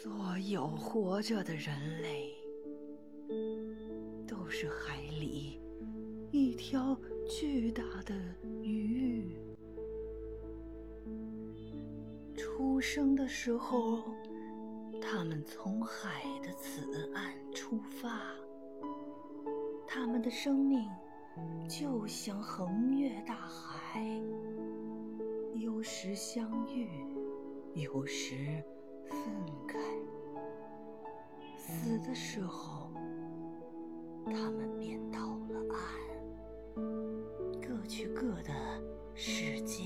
所有活着的人类，都是海里一条巨大的鱼。出生的时候，他们从海的此岸出发，他们的生命就像横越大海，有时相遇，有时分的时候，他们便到了岸，各去各的世界。